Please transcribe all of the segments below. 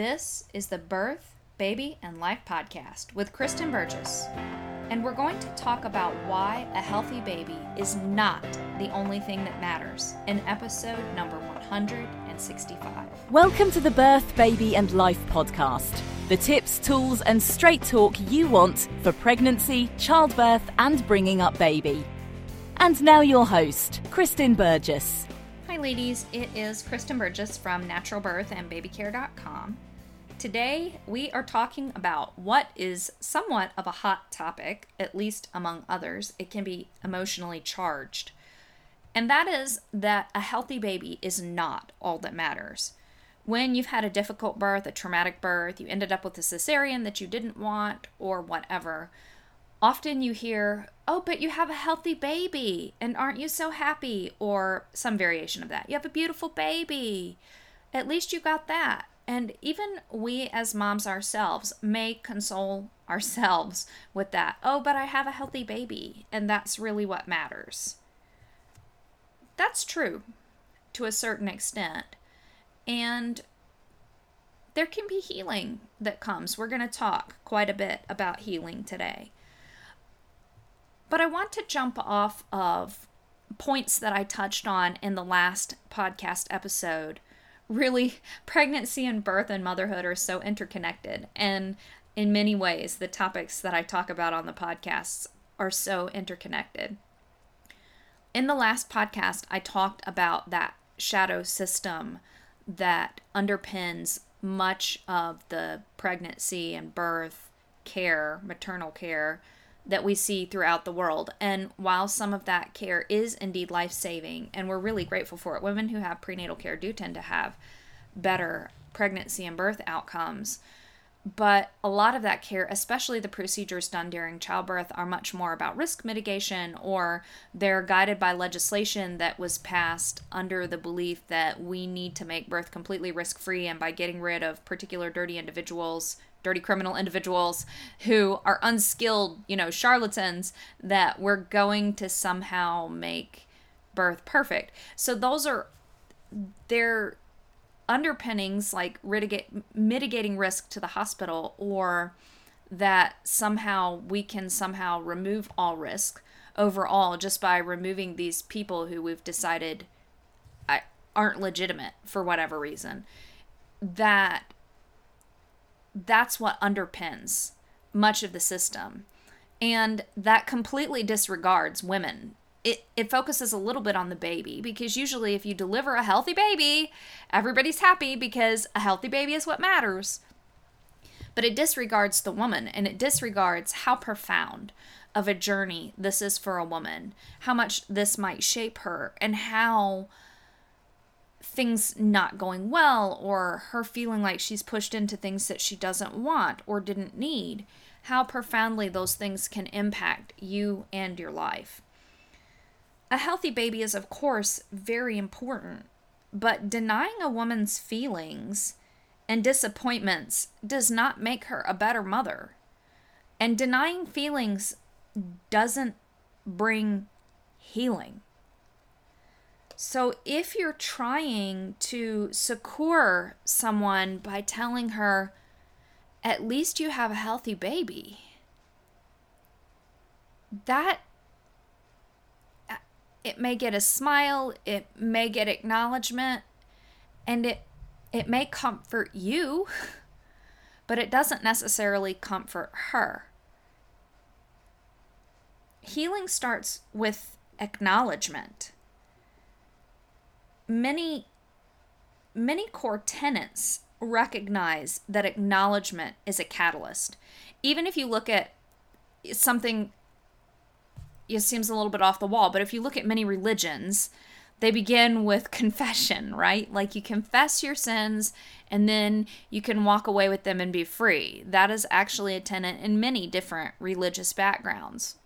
This is the Birth, Baby, and Life podcast with Kristen Burgess. And we're going to talk about why a healthy baby is not the only thing that matters in episode number 165. Welcome to the Birth, Baby, and Life podcast. The tips, tools, and straight talk you want for pregnancy, childbirth, and bringing up baby. And now, your host, Kristen Burgess. Hi, ladies. It is Kristen Burgess from naturalbirthandbabycare.com. Today, we are talking about what is somewhat of a hot topic, at least among others. It can be emotionally charged. And that is that a healthy baby is not all that matters. When you've had a difficult birth, a traumatic birth, you ended up with a cesarean that you didn't want, or whatever, often you hear, Oh, but you have a healthy baby, and aren't you so happy? Or some variation of that. You have a beautiful baby. At least you got that. And even we as moms ourselves may console ourselves with that. Oh, but I have a healthy baby, and that's really what matters. That's true to a certain extent. And there can be healing that comes. We're going to talk quite a bit about healing today. But I want to jump off of points that I touched on in the last podcast episode. Really, pregnancy and birth and motherhood are so interconnected. And in many ways, the topics that I talk about on the podcasts are so interconnected. In the last podcast, I talked about that shadow system that underpins much of the pregnancy and birth care, maternal care that we see throughout the world. And while some of that care is indeed life saving, and we're really grateful for it, women who have prenatal care do tend to have better pregnancy and birth outcomes. But a lot of that care, especially the procedures done during childbirth, are much more about risk mitigation or they're guided by legislation that was passed under the belief that we need to make birth completely risk free. And by getting rid of particular dirty individuals, dirty criminal individuals who are unskilled, you know, charlatans, that we're going to somehow make birth perfect. So those are their underpinnings like mitigating risk to the hospital or that somehow we can somehow remove all risk overall just by removing these people who we've decided aren't legitimate for whatever reason that that's what underpins much of the system. And that completely disregards women. It, it focuses a little bit on the baby because usually, if you deliver a healthy baby, everybody's happy because a healthy baby is what matters. But it disregards the woman and it disregards how profound of a journey this is for a woman, how much this might shape her, and how things not going well or her feeling like she's pushed into things that she doesn't want or didn't need, how profoundly those things can impact you and your life. A healthy baby is, of course, very important, but denying a woman's feelings and disappointments does not make her a better mother. And denying feelings doesn't bring healing. So if you're trying to succor someone by telling her, at least you have a healthy baby, that it may get a smile, it may get acknowledgement, and it it may comfort you, but it doesn't necessarily comfort her. Healing starts with acknowledgement many many core tenants recognize that acknowledgement is a catalyst. Even if you look at something it seems a little bit off the wall, but if you look at many religions, they begin with confession, right? Like you confess your sins and then you can walk away with them and be free. That is actually a tenet in many different religious backgrounds.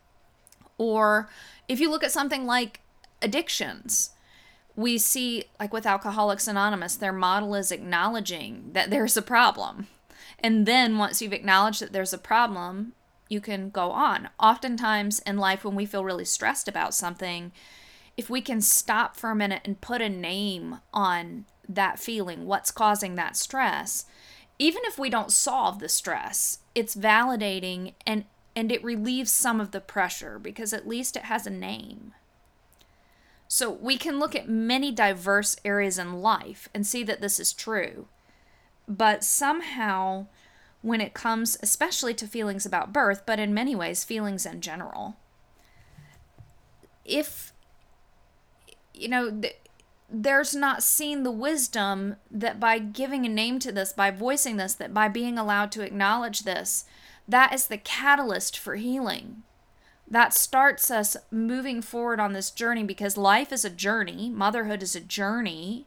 Or if you look at something like addictions, we see, like with Alcoholics Anonymous, their model is acknowledging that there's a problem. And then once you've acknowledged that there's a problem, you can go on. Oftentimes in life, when we feel really stressed about something, if we can stop for a minute and put a name on that feeling, what's causing that stress, even if we don't solve the stress, it's validating and and it relieves some of the pressure because at least it has a name. So we can look at many diverse areas in life and see that this is true. But somehow when it comes especially to feelings about birth, but in many ways feelings in general, if you know th- there's not seen the wisdom that by giving a name to this, by voicing this, that by being allowed to acknowledge this, that is the catalyst for healing. That starts us moving forward on this journey because life is a journey, motherhood is a journey.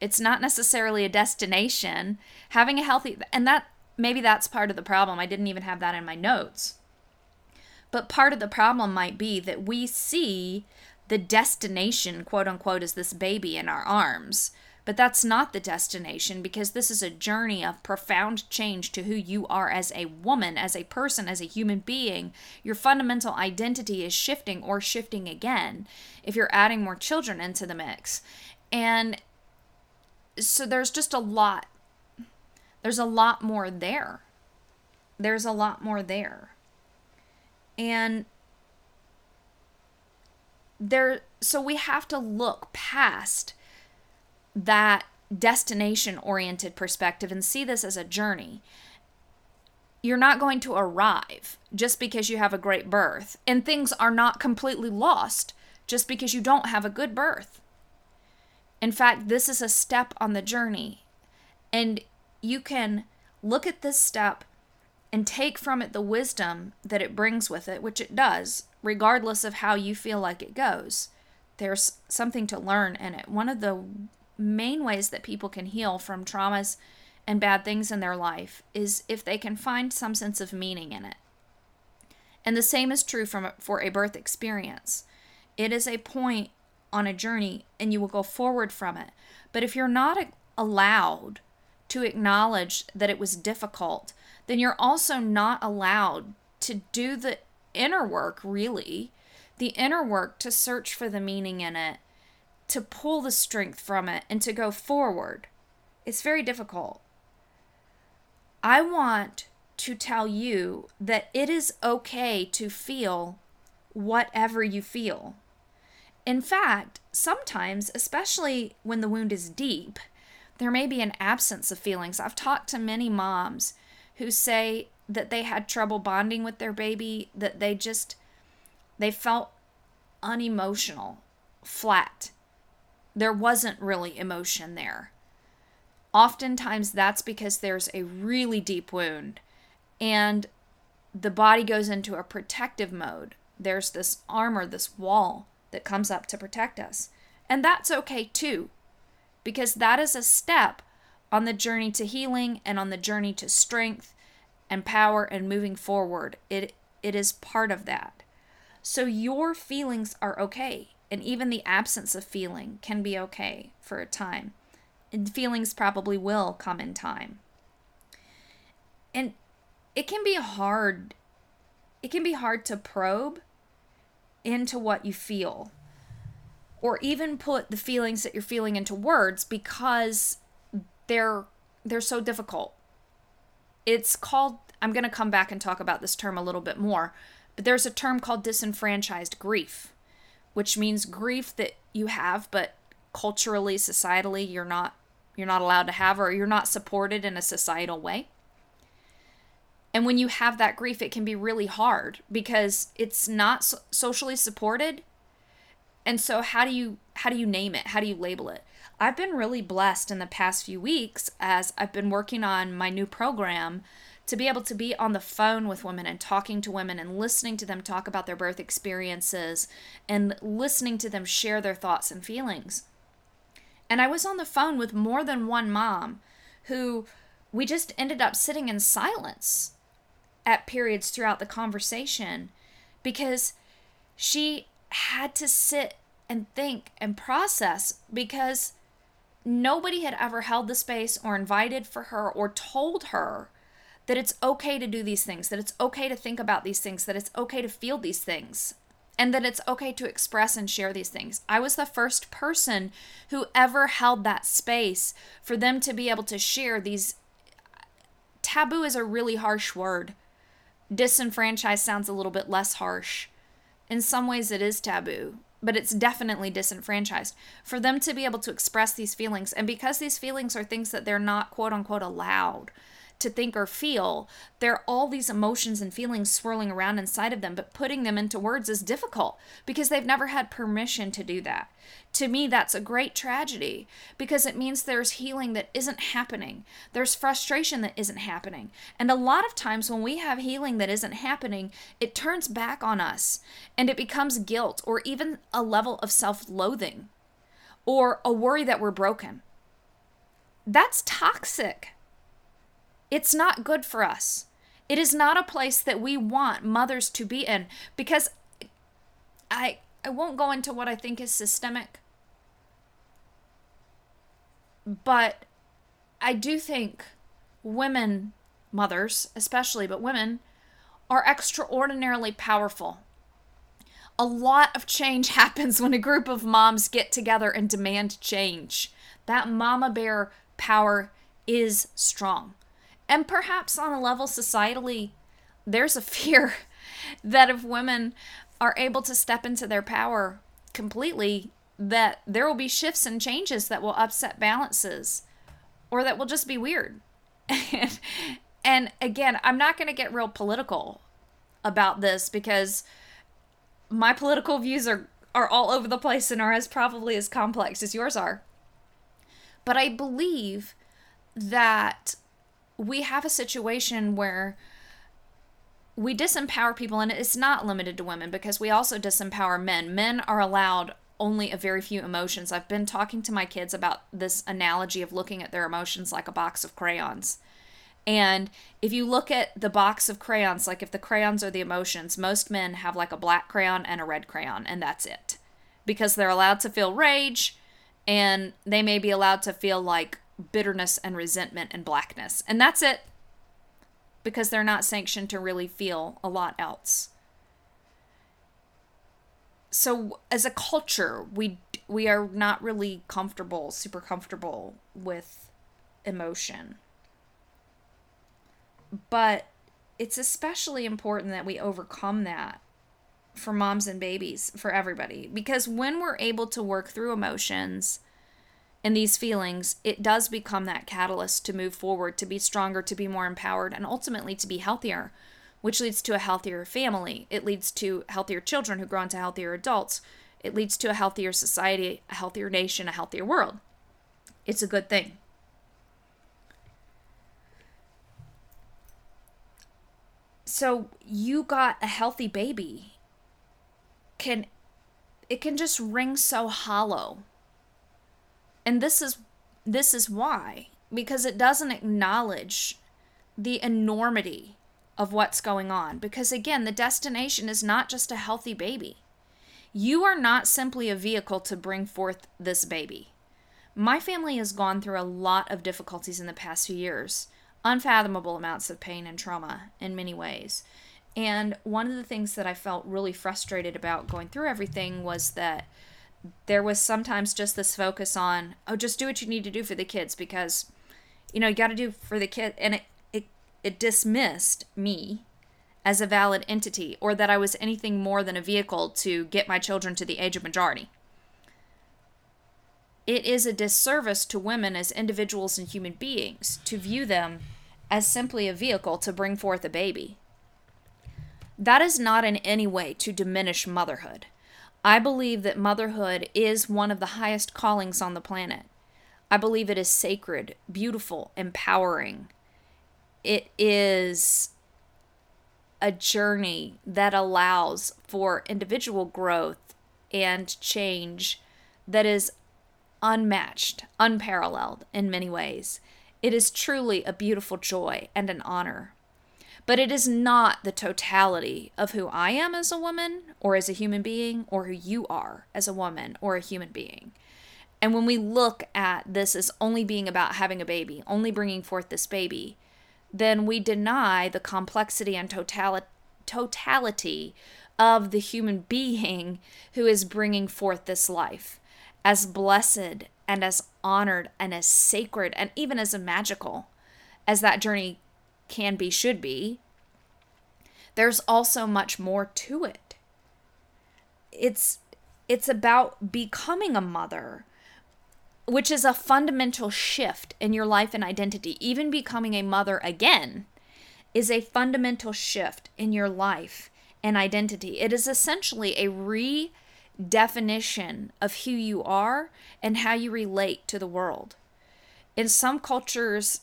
It's not necessarily a destination. Having a healthy, and that maybe that's part of the problem. I didn't even have that in my notes. But part of the problem might be that we see the destination, quote unquote, is this baby in our arms. But that's not the destination because this is a journey of profound change to who you are as a woman, as a person, as a human being. Your fundamental identity is shifting or shifting again if you're adding more children into the mix. And so there's just a lot. There's a lot more there. There's a lot more there. And there so we have to look past that destination oriented perspective and see this as a journey you're not going to arrive just because you have a great birth and things are not completely lost just because you don't have a good birth in fact this is a step on the journey and you can look at this step and take from it the wisdom that it brings with it, which it does, regardless of how you feel like it goes. There's something to learn in it. One of the main ways that people can heal from traumas and bad things in their life is if they can find some sense of meaning in it. And the same is true from for a birth experience. It is a point on a journey and you will go forward from it. But if you're not allowed to acknowledge that it was difficult, then you're also not allowed to do the inner work, really. The inner work to search for the meaning in it, to pull the strength from it, and to go forward. It's very difficult. I want to tell you that it is okay to feel whatever you feel. In fact, sometimes, especially when the wound is deep, there may be an absence of feelings. I've talked to many moms who say that they had trouble bonding with their baby, that they just they felt unemotional, flat. There wasn't really emotion there. Oftentimes that's because there's a really deep wound and the body goes into a protective mode. There's this armor, this wall that comes up to protect us. And that's okay too because that is a step on the journey to healing and on the journey to strength and power and moving forward. It it is part of that. So your feelings are okay, and even the absence of feeling can be okay for a time. And feelings probably will come in time. And it can be hard it can be hard to probe into what you feel or even put the feelings that you're feeling into words because they're they're so difficult. It's called I'm going to come back and talk about this term a little bit more, but there's a term called disenfranchised grief, which means grief that you have but culturally, societally you're not you're not allowed to have or you're not supported in a societal way. And when you have that grief, it can be really hard because it's not so- socially supported and so how do you how do you name it? How do you label it? I've been really blessed in the past few weeks as I've been working on my new program to be able to be on the phone with women and talking to women and listening to them talk about their birth experiences and listening to them share their thoughts and feelings. And I was on the phone with more than one mom who we just ended up sitting in silence at periods throughout the conversation because she had to sit and think and process because nobody had ever held the space or invited for her or told her that it's okay to do these things, that it's okay to think about these things, that it's okay to feel these things, and that it's okay to express and share these things. I was the first person who ever held that space for them to be able to share these taboo is a really harsh word. Disenfranchised sounds a little bit less harsh. In some ways, it is taboo, but it's definitely disenfranchised. For them to be able to express these feelings, and because these feelings are things that they're not quote unquote allowed, to think or feel, there are all these emotions and feelings swirling around inside of them, but putting them into words is difficult because they've never had permission to do that. To me, that's a great tragedy because it means there's healing that isn't happening. There's frustration that isn't happening. And a lot of times when we have healing that isn't happening, it turns back on us and it becomes guilt or even a level of self loathing or a worry that we're broken. That's toxic. It's not good for us. It is not a place that we want mothers to be in because I I won't go into what I think is systemic. But I do think women, mothers especially, but women are extraordinarily powerful. A lot of change happens when a group of moms get together and demand change. That mama bear power is strong. And perhaps on a level societally, there's a fear that if women are able to step into their power completely, that there will be shifts and changes that will upset balances or that will just be weird. and, again, I'm not going to get real political about this because my political views are are all over the place and are as probably as complex as yours are. But I believe that we have a situation where we disempower people, and it's not limited to women because we also disempower men. Men are allowed only a very few emotions. I've been talking to my kids about this analogy of looking at their emotions like a box of crayons. And if you look at the box of crayons, like if the crayons are the emotions, most men have like a black crayon and a red crayon, and that's it. Because they're allowed to feel rage and they may be allowed to feel like bitterness and resentment and blackness. And that's it because they're not sanctioned to really feel a lot else. So as a culture, we we are not really comfortable, super comfortable with emotion. But it's especially important that we overcome that for moms and babies, for everybody. Because when we're able to work through emotions, and these feelings, it does become that catalyst to move forward, to be stronger, to be more empowered, and ultimately to be healthier, which leads to a healthier family. It leads to healthier children who grow into healthier adults. It leads to a healthier society, a healthier nation, a healthier world. It's a good thing. So you got a healthy baby. Can it can just ring so hollow and this is this is why because it doesn't acknowledge the enormity of what's going on. Because again the destination is not just a healthy baby. You are not simply a vehicle to bring forth this baby. My family has gone through a lot of difficulties in the past few years unfathomable amounts of pain and trauma in many ways. And one of the things that i felt really frustrated about going through everything was that there was sometimes just this focus on oh just do what you need to do for the kids because you know you got to do for the kid and it, it it dismissed me as a valid entity or that I was anything more than a vehicle to get my children to the age of majority. It is a disservice to women as individuals and human beings to view them as simply a vehicle to bring forth a baby. That is not in any way to diminish motherhood. I believe that motherhood is one of the highest callings on the planet. I believe it is sacred, beautiful, empowering. It is a journey that allows for individual growth and change that is unmatched, unparalleled in many ways. It is truly a beautiful joy and an honor but it is not the totality of who I am as a woman or as a human being or who you are as a woman or a human being. And when we look at this as only being about having a baby, only bringing forth this baby, then we deny the complexity and totali- totality of the human being who is bringing forth this life as blessed and as honored and as sacred and even as magical as that journey can be, should be, there's also much more to it. It's it's about becoming a mother, which is a fundamental shift in your life and identity. Even becoming a mother again is a fundamental shift in your life and identity. It is essentially a redefinition of who you are and how you relate to the world. In some cultures,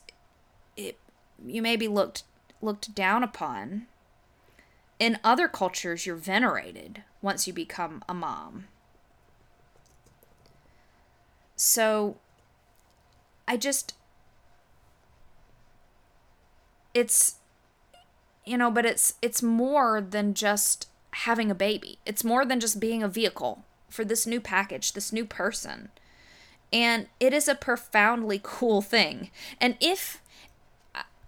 it, you may be looked looked down upon. In other cultures, you're venerated once you become a mom. So I just it's you know, but it's it's more than just having a baby. It's more than just being a vehicle for this new package, this new person. And it is a profoundly cool thing. And if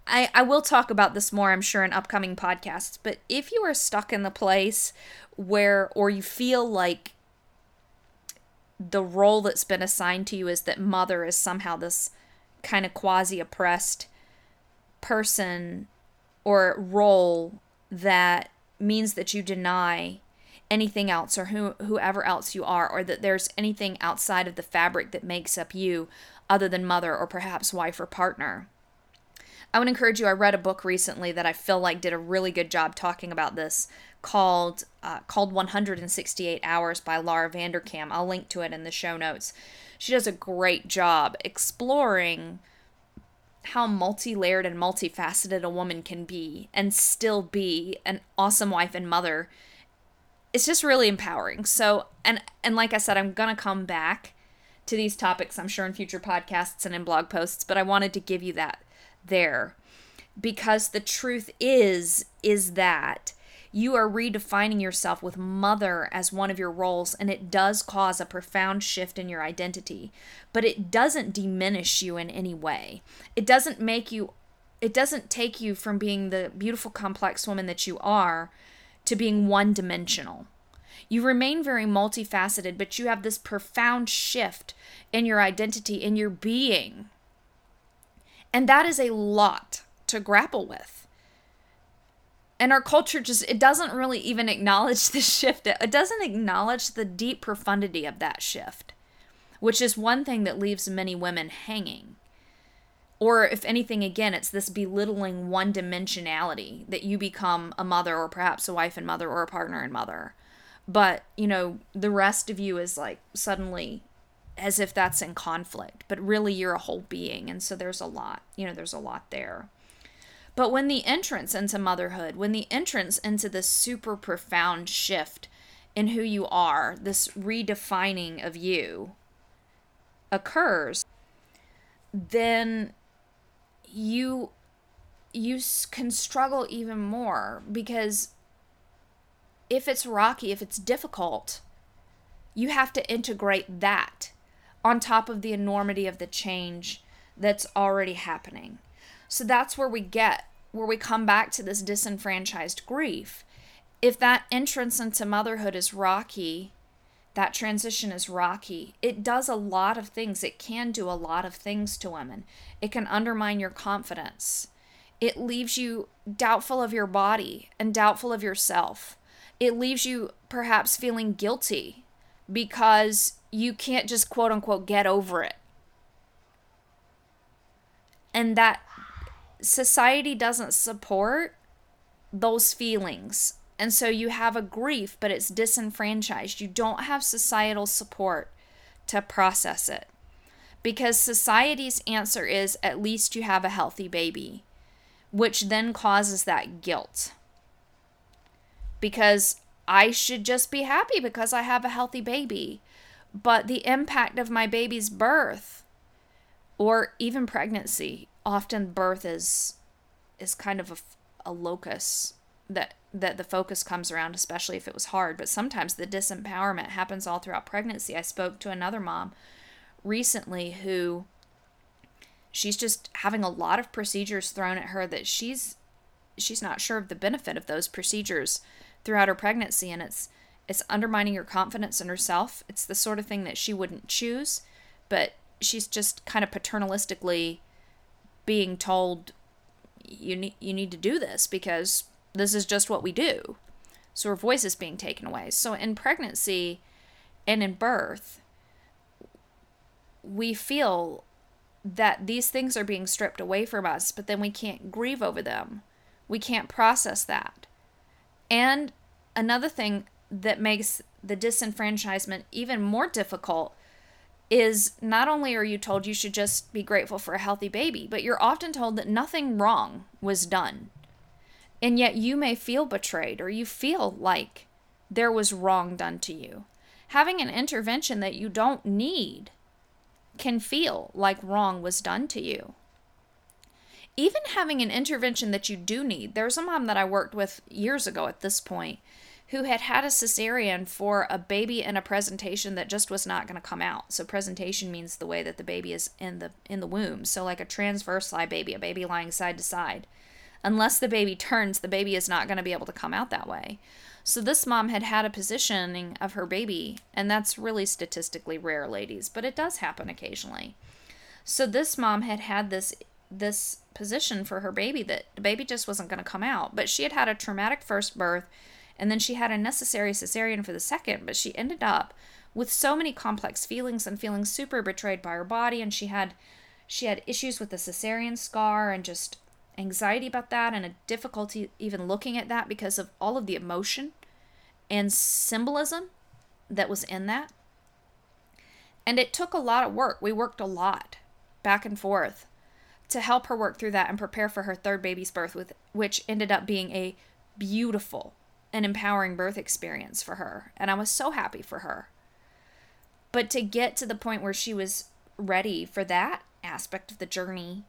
I, I will talk about this more, I'm sure, in upcoming podcasts, but if you are stuck in the place where, or you feel like the role that's been assigned to you is that mother is somehow this kind of quasi oppressed person or role that means that you deny anything else or who, whoever else you are, or that there's anything outside of the fabric that makes up you other than mother or perhaps wife or partner. I would encourage you. I read a book recently that I feel like did a really good job talking about this called uh, called 168 Hours by Laura Vanderkam. I'll link to it in the show notes. She does a great job exploring how multi-layered and multifaceted a woman can be and still be an awesome wife and mother it's just really empowering so and and like i said i'm gonna come back to these topics i'm sure in future podcasts and in blog posts but i wanted to give you that there because the truth is is that you are redefining yourself with mother as one of your roles, and it does cause a profound shift in your identity. But it doesn't diminish you in any way. It doesn't make you, it doesn't take you from being the beautiful, complex woman that you are to being one dimensional. You remain very multifaceted, but you have this profound shift in your identity, in your being. And that is a lot to grapple with. And our culture just it doesn't really even acknowledge the shift. It doesn't acknowledge the deep profundity of that shift which is one thing that leaves many women hanging. Or if anything again it's this belittling one dimensionality that you become a mother or perhaps a wife and mother or a partner and mother. But you know the rest of you is like suddenly as if that's in conflict but really you're a whole being and so there's a lot you know there's a lot there. But when the entrance into motherhood, when the entrance into this super profound shift in who you are, this redefining of you occurs, then you you can struggle even more because if it's rocky, if it's difficult, you have to integrate that on top of the enormity of the change that's already happening. So that's where we get where we come back to this disenfranchised grief. If that entrance into motherhood is rocky, that transition is rocky. It does a lot of things. It can do a lot of things to women. It can undermine your confidence. It leaves you doubtful of your body and doubtful of yourself. It leaves you perhaps feeling guilty because you can't just quote unquote get over it. And that society doesn't support those feelings. And so you have a grief, but it's disenfranchised. You don't have societal support to process it. Because society's answer is at least you have a healthy baby, which then causes that guilt. Because I should just be happy because I have a healthy baby. But the impact of my baby's birth or even pregnancy often birth is is kind of a, a locus that that the focus comes around especially if it was hard. But sometimes the disempowerment happens all throughout pregnancy. I spoke to another mom recently who she's just having a lot of procedures thrown at her that she's she's not sure of the benefit of those procedures throughout her pregnancy and it's it's undermining her confidence in herself it's the sort of thing that she wouldn't choose but she's just kind of paternalistically being told you need you need to do this because this is just what we do. So her voice is being taken away. So in pregnancy and in birth, we feel that these things are being stripped away from us, but then we can't grieve over them. We can't process that. And another thing that makes the disenfranchisement even more difficult is not only are you told you should just be grateful for a healthy baby, but you're often told that nothing wrong was done. And yet you may feel betrayed or you feel like there was wrong done to you. Having an intervention that you don't need can feel like wrong was done to you. Even having an intervention that you do need, there's a mom that I worked with years ago at this point who had had a cesarean for a baby in a presentation that just was not going to come out. So presentation means the way that the baby is in the in the womb. So like a transverse lie baby, a baby lying side to side. Unless the baby turns, the baby is not going to be able to come out that way. So this mom had had a positioning of her baby, and that's really statistically rare, ladies, but it does happen occasionally. So this mom had had this this position for her baby that the baby just wasn't going to come out, but she had had a traumatic first birth and then she had a necessary cesarean for the second, but she ended up with so many complex feelings and feeling super betrayed by her body and she had she had issues with the cesarean scar and just anxiety about that and a difficulty even looking at that because of all of the emotion and symbolism that was in that. And it took a lot of work. We worked a lot back and forth to help her work through that and prepare for her third baby's birth with which ended up being a beautiful and empowering birth experience for her. And I was so happy for her. But to get to the point where she was ready for that aspect of the journey,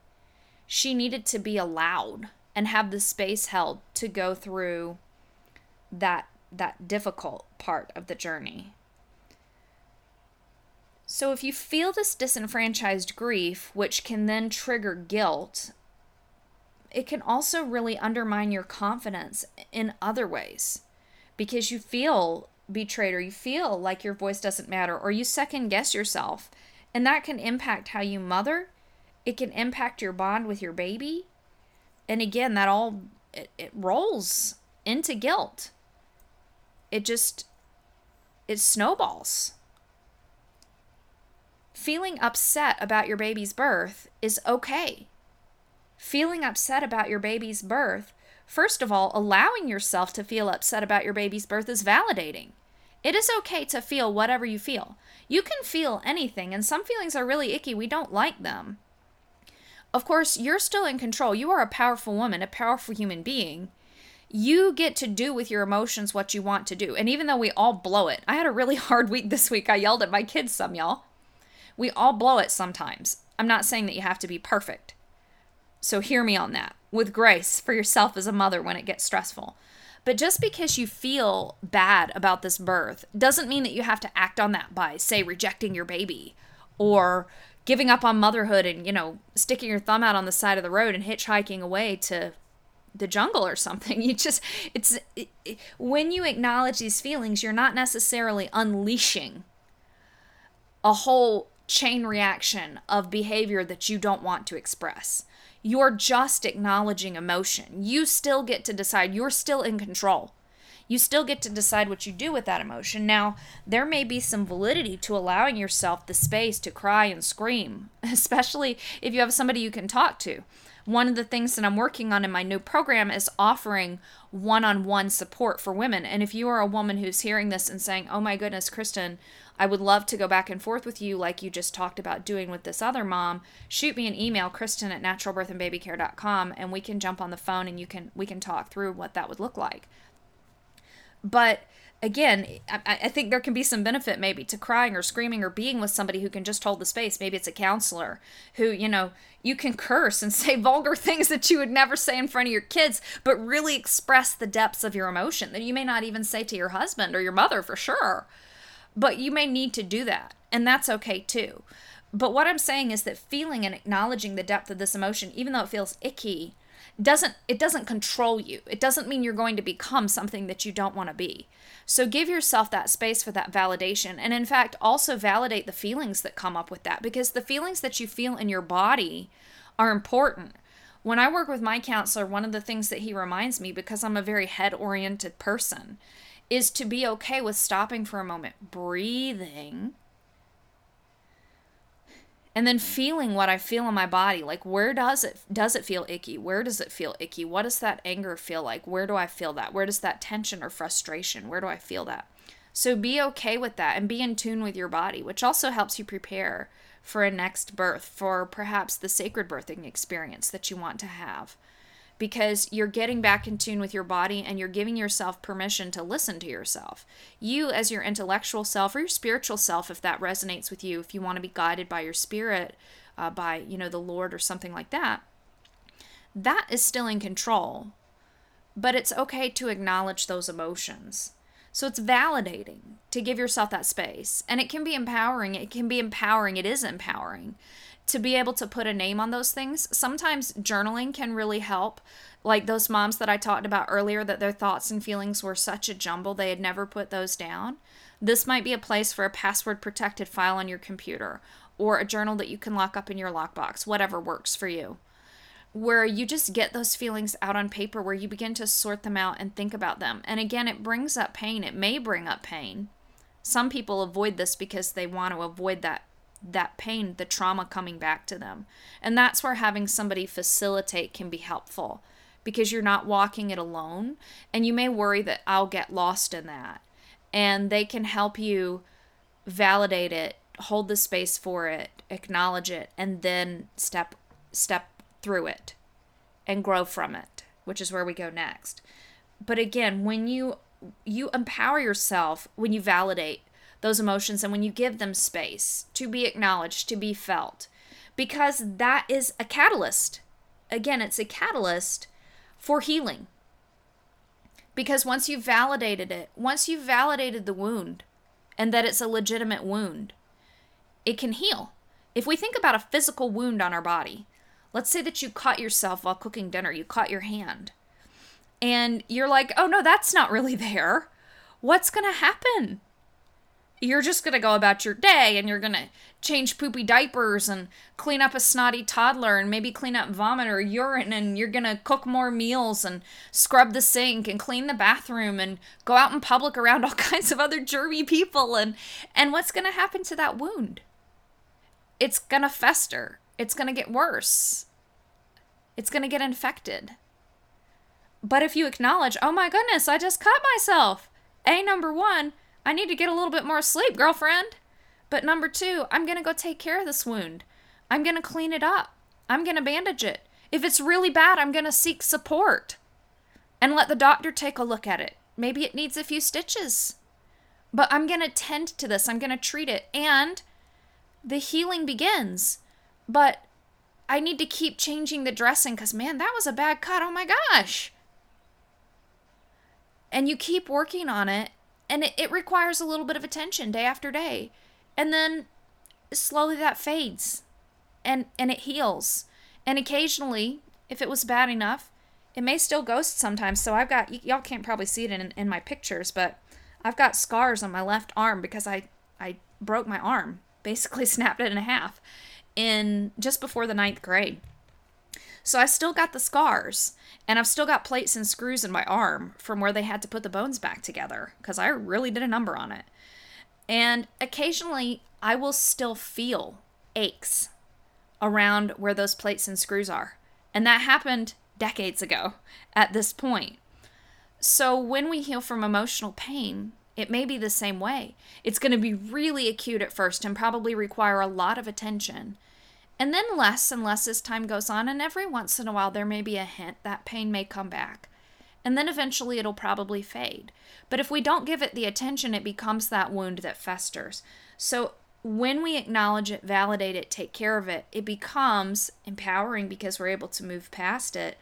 she needed to be allowed and have the space held to go through that that difficult part of the journey. So if you feel this disenfranchised grief, which can then trigger guilt it can also really undermine your confidence in other ways because you feel betrayed or you feel like your voice doesn't matter or you second guess yourself. And that can impact how you mother. It can impact your bond with your baby. And again, that all it, it rolls into guilt. It just it snowballs. Feeling upset about your baby's birth is okay feeling upset about your baby's birth, first of all, allowing yourself to feel upset about your baby's birth is validating. It is okay to feel whatever you feel. You can feel anything, and some feelings are really icky. We don't like them. Of course, you're still in control. You are a powerful woman, a powerful human being. You get to do with your emotions what you want to do. And even though we all blow it, I had a really hard week this week. I yelled at my kids some, y'all. We all blow it sometimes. I'm not saying that you have to be perfect. So hear me on that with grace for yourself as a mother when it gets stressful. But just because you feel bad about this birth doesn't mean that you have to act on that by, say, rejecting your baby or giving up on motherhood and, you know, sticking your thumb out on the side of the road and hitchhiking away to the jungle or something. You just, it's, it, it, when you acknowledge these feelings, you're not necessarily unleashing a whole chain reaction of behavior that you don't want to express. You're just acknowledging emotion. You still get to decide, you're still in control. You still get to decide what you do with that emotion. Now, there may be some validity to allowing yourself the space to cry and scream, especially if you have somebody you can talk to. One of the things that I'm working on in my new program is offering one on one support for women. And if you are a woman who's hearing this and saying, oh my goodness, Kristen, I would love to go back and forth with you like you just talked about doing with this other mom. Shoot me an email, Kristen at naturalbirthandbabycare.com, and we can jump on the phone and you can we can talk through what that would look like. But again, I, I, think there can be some benefit maybe to crying or screaming or being with somebody who can just hold the space. Maybe it's a counselor who, you know, you can curse and say vulgar things that you would never say in front of your kids, but really express the depths of your emotion that you may not even say to your husband or your mother for sure. But you may need to do that, and that's okay too. But what I'm saying is that feeling and acknowledging the depth of this emotion, even though it feels icky, doesn't it doesn't control you. It doesn't mean you're going to become something that you don't want to be. So give yourself that space for that validation. And in fact, also validate the feelings that come up with that because the feelings that you feel in your body are important. When I work with my counselor, one of the things that he reminds me, because I'm a very head oriented person, is to be okay with stopping for a moment, breathing, and then feeling what I feel in my body. Like where does it does it feel icky? Where does it feel icky? What does that anger feel like? Where do I feel that? Where does that tension or frustration? Where do I feel that? So be okay with that and be in tune with your body, which also helps you prepare for a next birth, for perhaps the sacred birthing experience that you want to have. Because you're getting back in tune with your body and you're giving yourself permission to listen to yourself. You, as your intellectual self or your spiritual self, if that resonates with you, if you want to be guided by your spirit, uh, by, you know, the Lord or something like that, that is still in control. But it's okay to acknowledge those emotions so it's validating to give yourself that space. And it can be empowering. It can be empowering. It is empowering to be able to put a name on those things. Sometimes journaling can really help. Like those moms that I talked about earlier, that their thoughts and feelings were such a jumble, they had never put those down. This might be a place for a password protected file on your computer or a journal that you can lock up in your lockbox, whatever works for you where you just get those feelings out on paper, where you begin to sort them out and think about them. And again, it brings up pain. It may bring up pain. Some people avoid this because they want to avoid that that pain, the trauma coming back to them. And that's where having somebody facilitate can be helpful because you're not walking it alone and you may worry that I'll get lost in that. And they can help you validate it, hold the space for it, acknowledge it, and then step step through it and grow from it, which is where we go next. But again, when you you empower yourself when you validate those emotions and when you give them space to be acknowledged, to be felt, because that is a catalyst. Again, it's a catalyst for healing. Because once you've validated it, once you've validated the wound and that it's a legitimate wound, it can heal. If we think about a physical wound on our body, Let's say that you cut yourself while cooking dinner, you cut your hand. And you're like, oh no, that's not really there. What's going to happen? You're just going to go about your day and you're going to change poopy diapers and clean up a snotty toddler and maybe clean up vomit or urine and you're going to cook more meals and scrub the sink and clean the bathroom and go out in public around all kinds of other germy people and and what's going to happen to that wound? It's going to fester it's going to get worse. It's going to get infected. But if you acknowledge, oh my goodness, I just cut myself. A, number one, I need to get a little bit more sleep, girlfriend. But number two, I'm going to go take care of this wound. I'm going to clean it up. I'm going to bandage it. If it's really bad, I'm going to seek support and let the doctor take a look at it. Maybe it needs a few stitches. But I'm going to tend to this. I'm going to treat it. And the healing begins but I need to keep changing the dressing because, man, that was a bad cut. Oh my gosh. And you keep working on it, and it, it requires a little bit of attention day after day. And then slowly that fades and, and it heals. And occasionally, if it was bad enough, it may still ghost sometimes. So I've got, y- y'all can't probably see it in, in my pictures, but I've got scars on my left arm because I, I broke my arm, basically snapped it in half in just before the ninth grade. So I still got the scars, and I've still got plates and screws in my arm from where they had to put the bones back together because I really did a number on it. And occasionally I will still feel aches around where those plates and screws are. And that happened decades ago at this point. So when we heal from emotional pain, it may be the same way. It's going to be really acute at first and probably require a lot of attention. And then less and less as time goes on, and every once in a while there may be a hint that pain may come back. And then eventually it'll probably fade. But if we don't give it the attention, it becomes that wound that festers. So when we acknowledge it, validate it, take care of it, it becomes empowering because we're able to move past it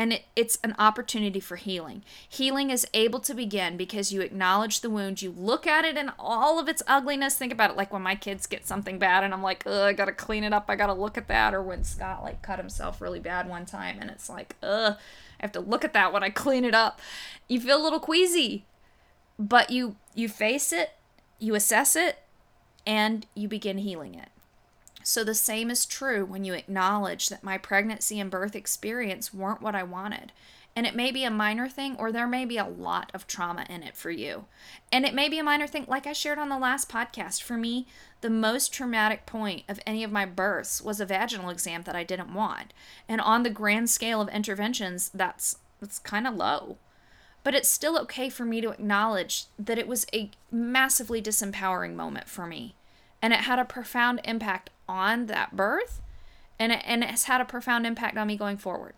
and it, it's an opportunity for healing. Healing is able to begin because you acknowledge the wound, you look at it in all of its ugliness. Think about it like when my kids get something bad and I'm like, ugh, I gotta clean it up, I gotta look at that. Or when Scott like cut himself really bad one time and it's like, ugh, I have to look at that when I clean it up. You feel a little queasy, but you you face it, you assess it, and you begin healing it. So the same is true when you acknowledge that my pregnancy and birth experience weren't what I wanted. And it may be a minor thing, or there may be a lot of trauma in it for you. And it may be a minor thing, like I shared on the last podcast. For me, the most traumatic point of any of my births was a vaginal exam that I didn't want. And on the grand scale of interventions, that's that's kind of low. But it's still okay for me to acknowledge that it was a massively disempowering moment for me. And it had a profound impact on that birth, and it, and it's had a profound impact on me going forward.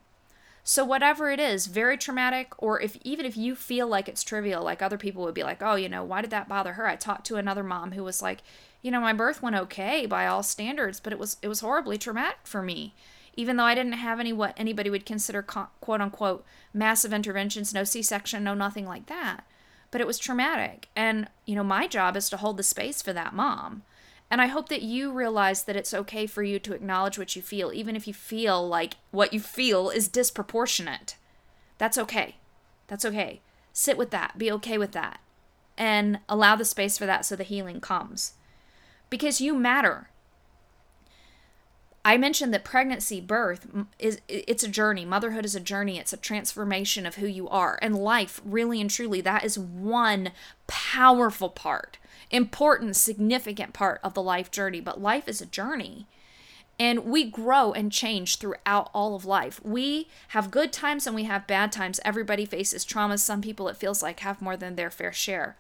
So whatever it is, very traumatic, or if even if you feel like it's trivial, like other people would be like, oh, you know, why did that bother her? I talked to another mom who was like, you know, my birth went okay by all standards, but it was it was horribly traumatic for me. Even though I didn't have any what anybody would consider quote unquote massive interventions, no C-section, no nothing like that, but it was traumatic. And you know, my job is to hold the space for that mom. And I hope that you realize that it's okay for you to acknowledge what you feel, even if you feel like what you feel is disproportionate. That's okay. That's okay. Sit with that. Be okay with that. And allow the space for that so the healing comes. Because you matter. I mentioned that pregnancy, birth is it's a journey. Motherhood is a journey. It's a transformation of who you are. And life, really and truly, that is one powerful part important, significant part of the life journey, but life is a journey. And we grow and change throughout all of life. We have good times and we have bad times. Everybody faces traumas. Some people, it feels like, have more than their fair share.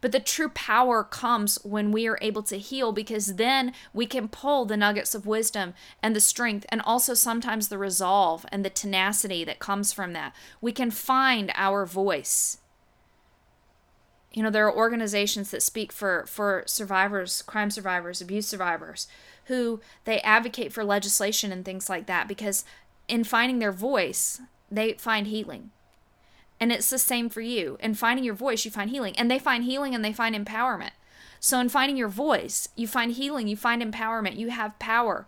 But the true power comes when we are able to heal because then we can pull the nuggets of wisdom and the strength and also sometimes the resolve and the tenacity that comes from that. We can find our voice you know there are organizations that speak for for survivors crime survivors abuse survivors who they advocate for legislation and things like that because in finding their voice they find healing. And it's the same for you. In finding your voice you find healing. And they find healing and they find empowerment. So in finding your voice you find healing you find empowerment you have power.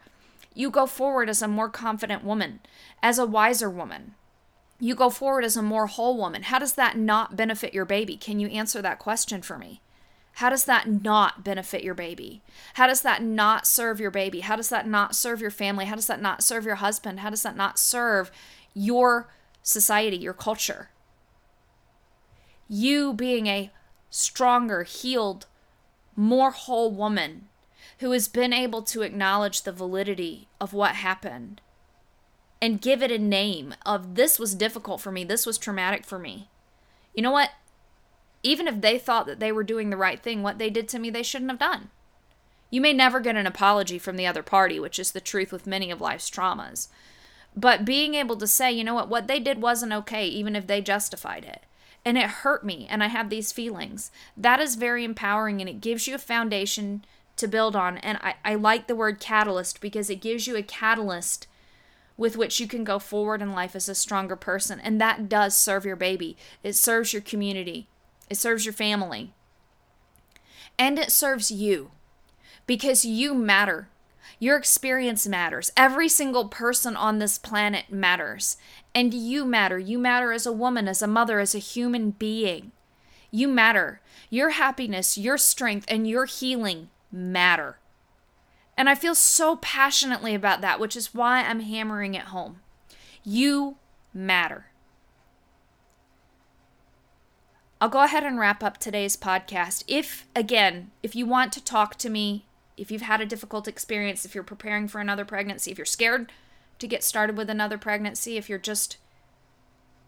You go forward as a more confident woman as a wiser woman you go forward as a more whole woman. How does that not benefit your baby? Can you answer that question for me? How does that not benefit your baby? How does that not serve your baby? How does that not serve your family? How does that not serve your husband? How does that not serve your society, your culture? You being a stronger, healed, more whole woman who has been able to acknowledge the validity of what happened and give it a name of this was difficult for me, this was traumatic for me. You know what? Even if they thought that they were doing the right thing, what they did to me, they shouldn't have done. You may never get an apology from the other party, which is the truth with many of life's traumas. But being able to say, you know what, what they did wasn't okay, even if they justified it. And it hurt me, and I have these feelings. That is very empowering, and it gives you a foundation to build on. And I, I like the word catalyst because it gives you a catalyst with which you can go forward in life as a stronger person. And that does serve your baby, it serves your community, it serves your family, and it serves you because you matter. Your experience matters. Every single person on this planet matters. And you matter. You matter as a woman, as a mother, as a human being. You matter. Your happiness, your strength, and your healing matter. And I feel so passionately about that, which is why I'm hammering it home. You matter. I'll go ahead and wrap up today's podcast. If, again, if you want to talk to me, if you've had a difficult experience, if you're preparing for another pregnancy, if you're scared to get started with another pregnancy, if you're just,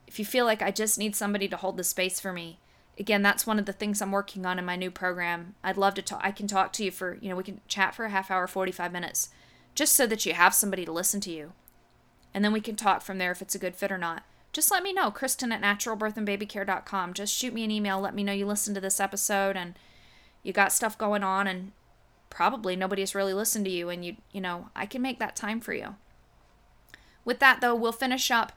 if you feel like I just need somebody to hold the space for me, again, that's one of the things I'm working on in my new program. I'd love to talk. I can talk to you for, you know, we can chat for a half hour, 45 minutes, just so that you have somebody to listen to you. And then we can talk from there if it's a good fit or not. Just let me know, Kristen at naturalbirthandbabycare.com. Just shoot me an email. Let me know you listened to this episode and you got stuff going on and probably nobody's really listened to you and you, you know, I can make that time for you. With that though, we'll finish up.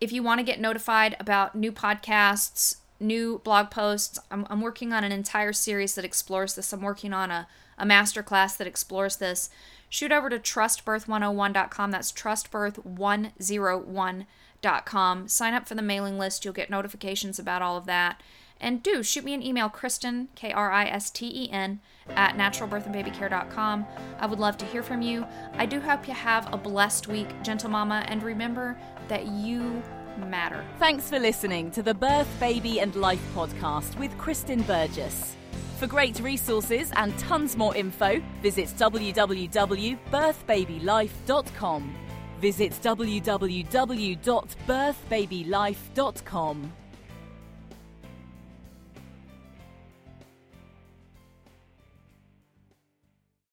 If you want to get notified about new podcasts, new blog posts. I'm, I'm working on an entire series that explores this. I'm working on a, a master class that explores this. Shoot over to trustbirth101.com. That's trustbirth101.com. Sign up for the mailing list. You'll get notifications about all of that. And do shoot me an email, Kristen, K R I S T E N, at naturalbirthandbabycare.com. I would love to hear from you. I do hope you have a blessed week, gentle mama, and remember that you matter. Thanks for listening to the Birth, Baby and Life podcast with Kristen Burgess. For great resources and tons more info, visit www.birthbabylife.com. Visit www.birthbabylife.com.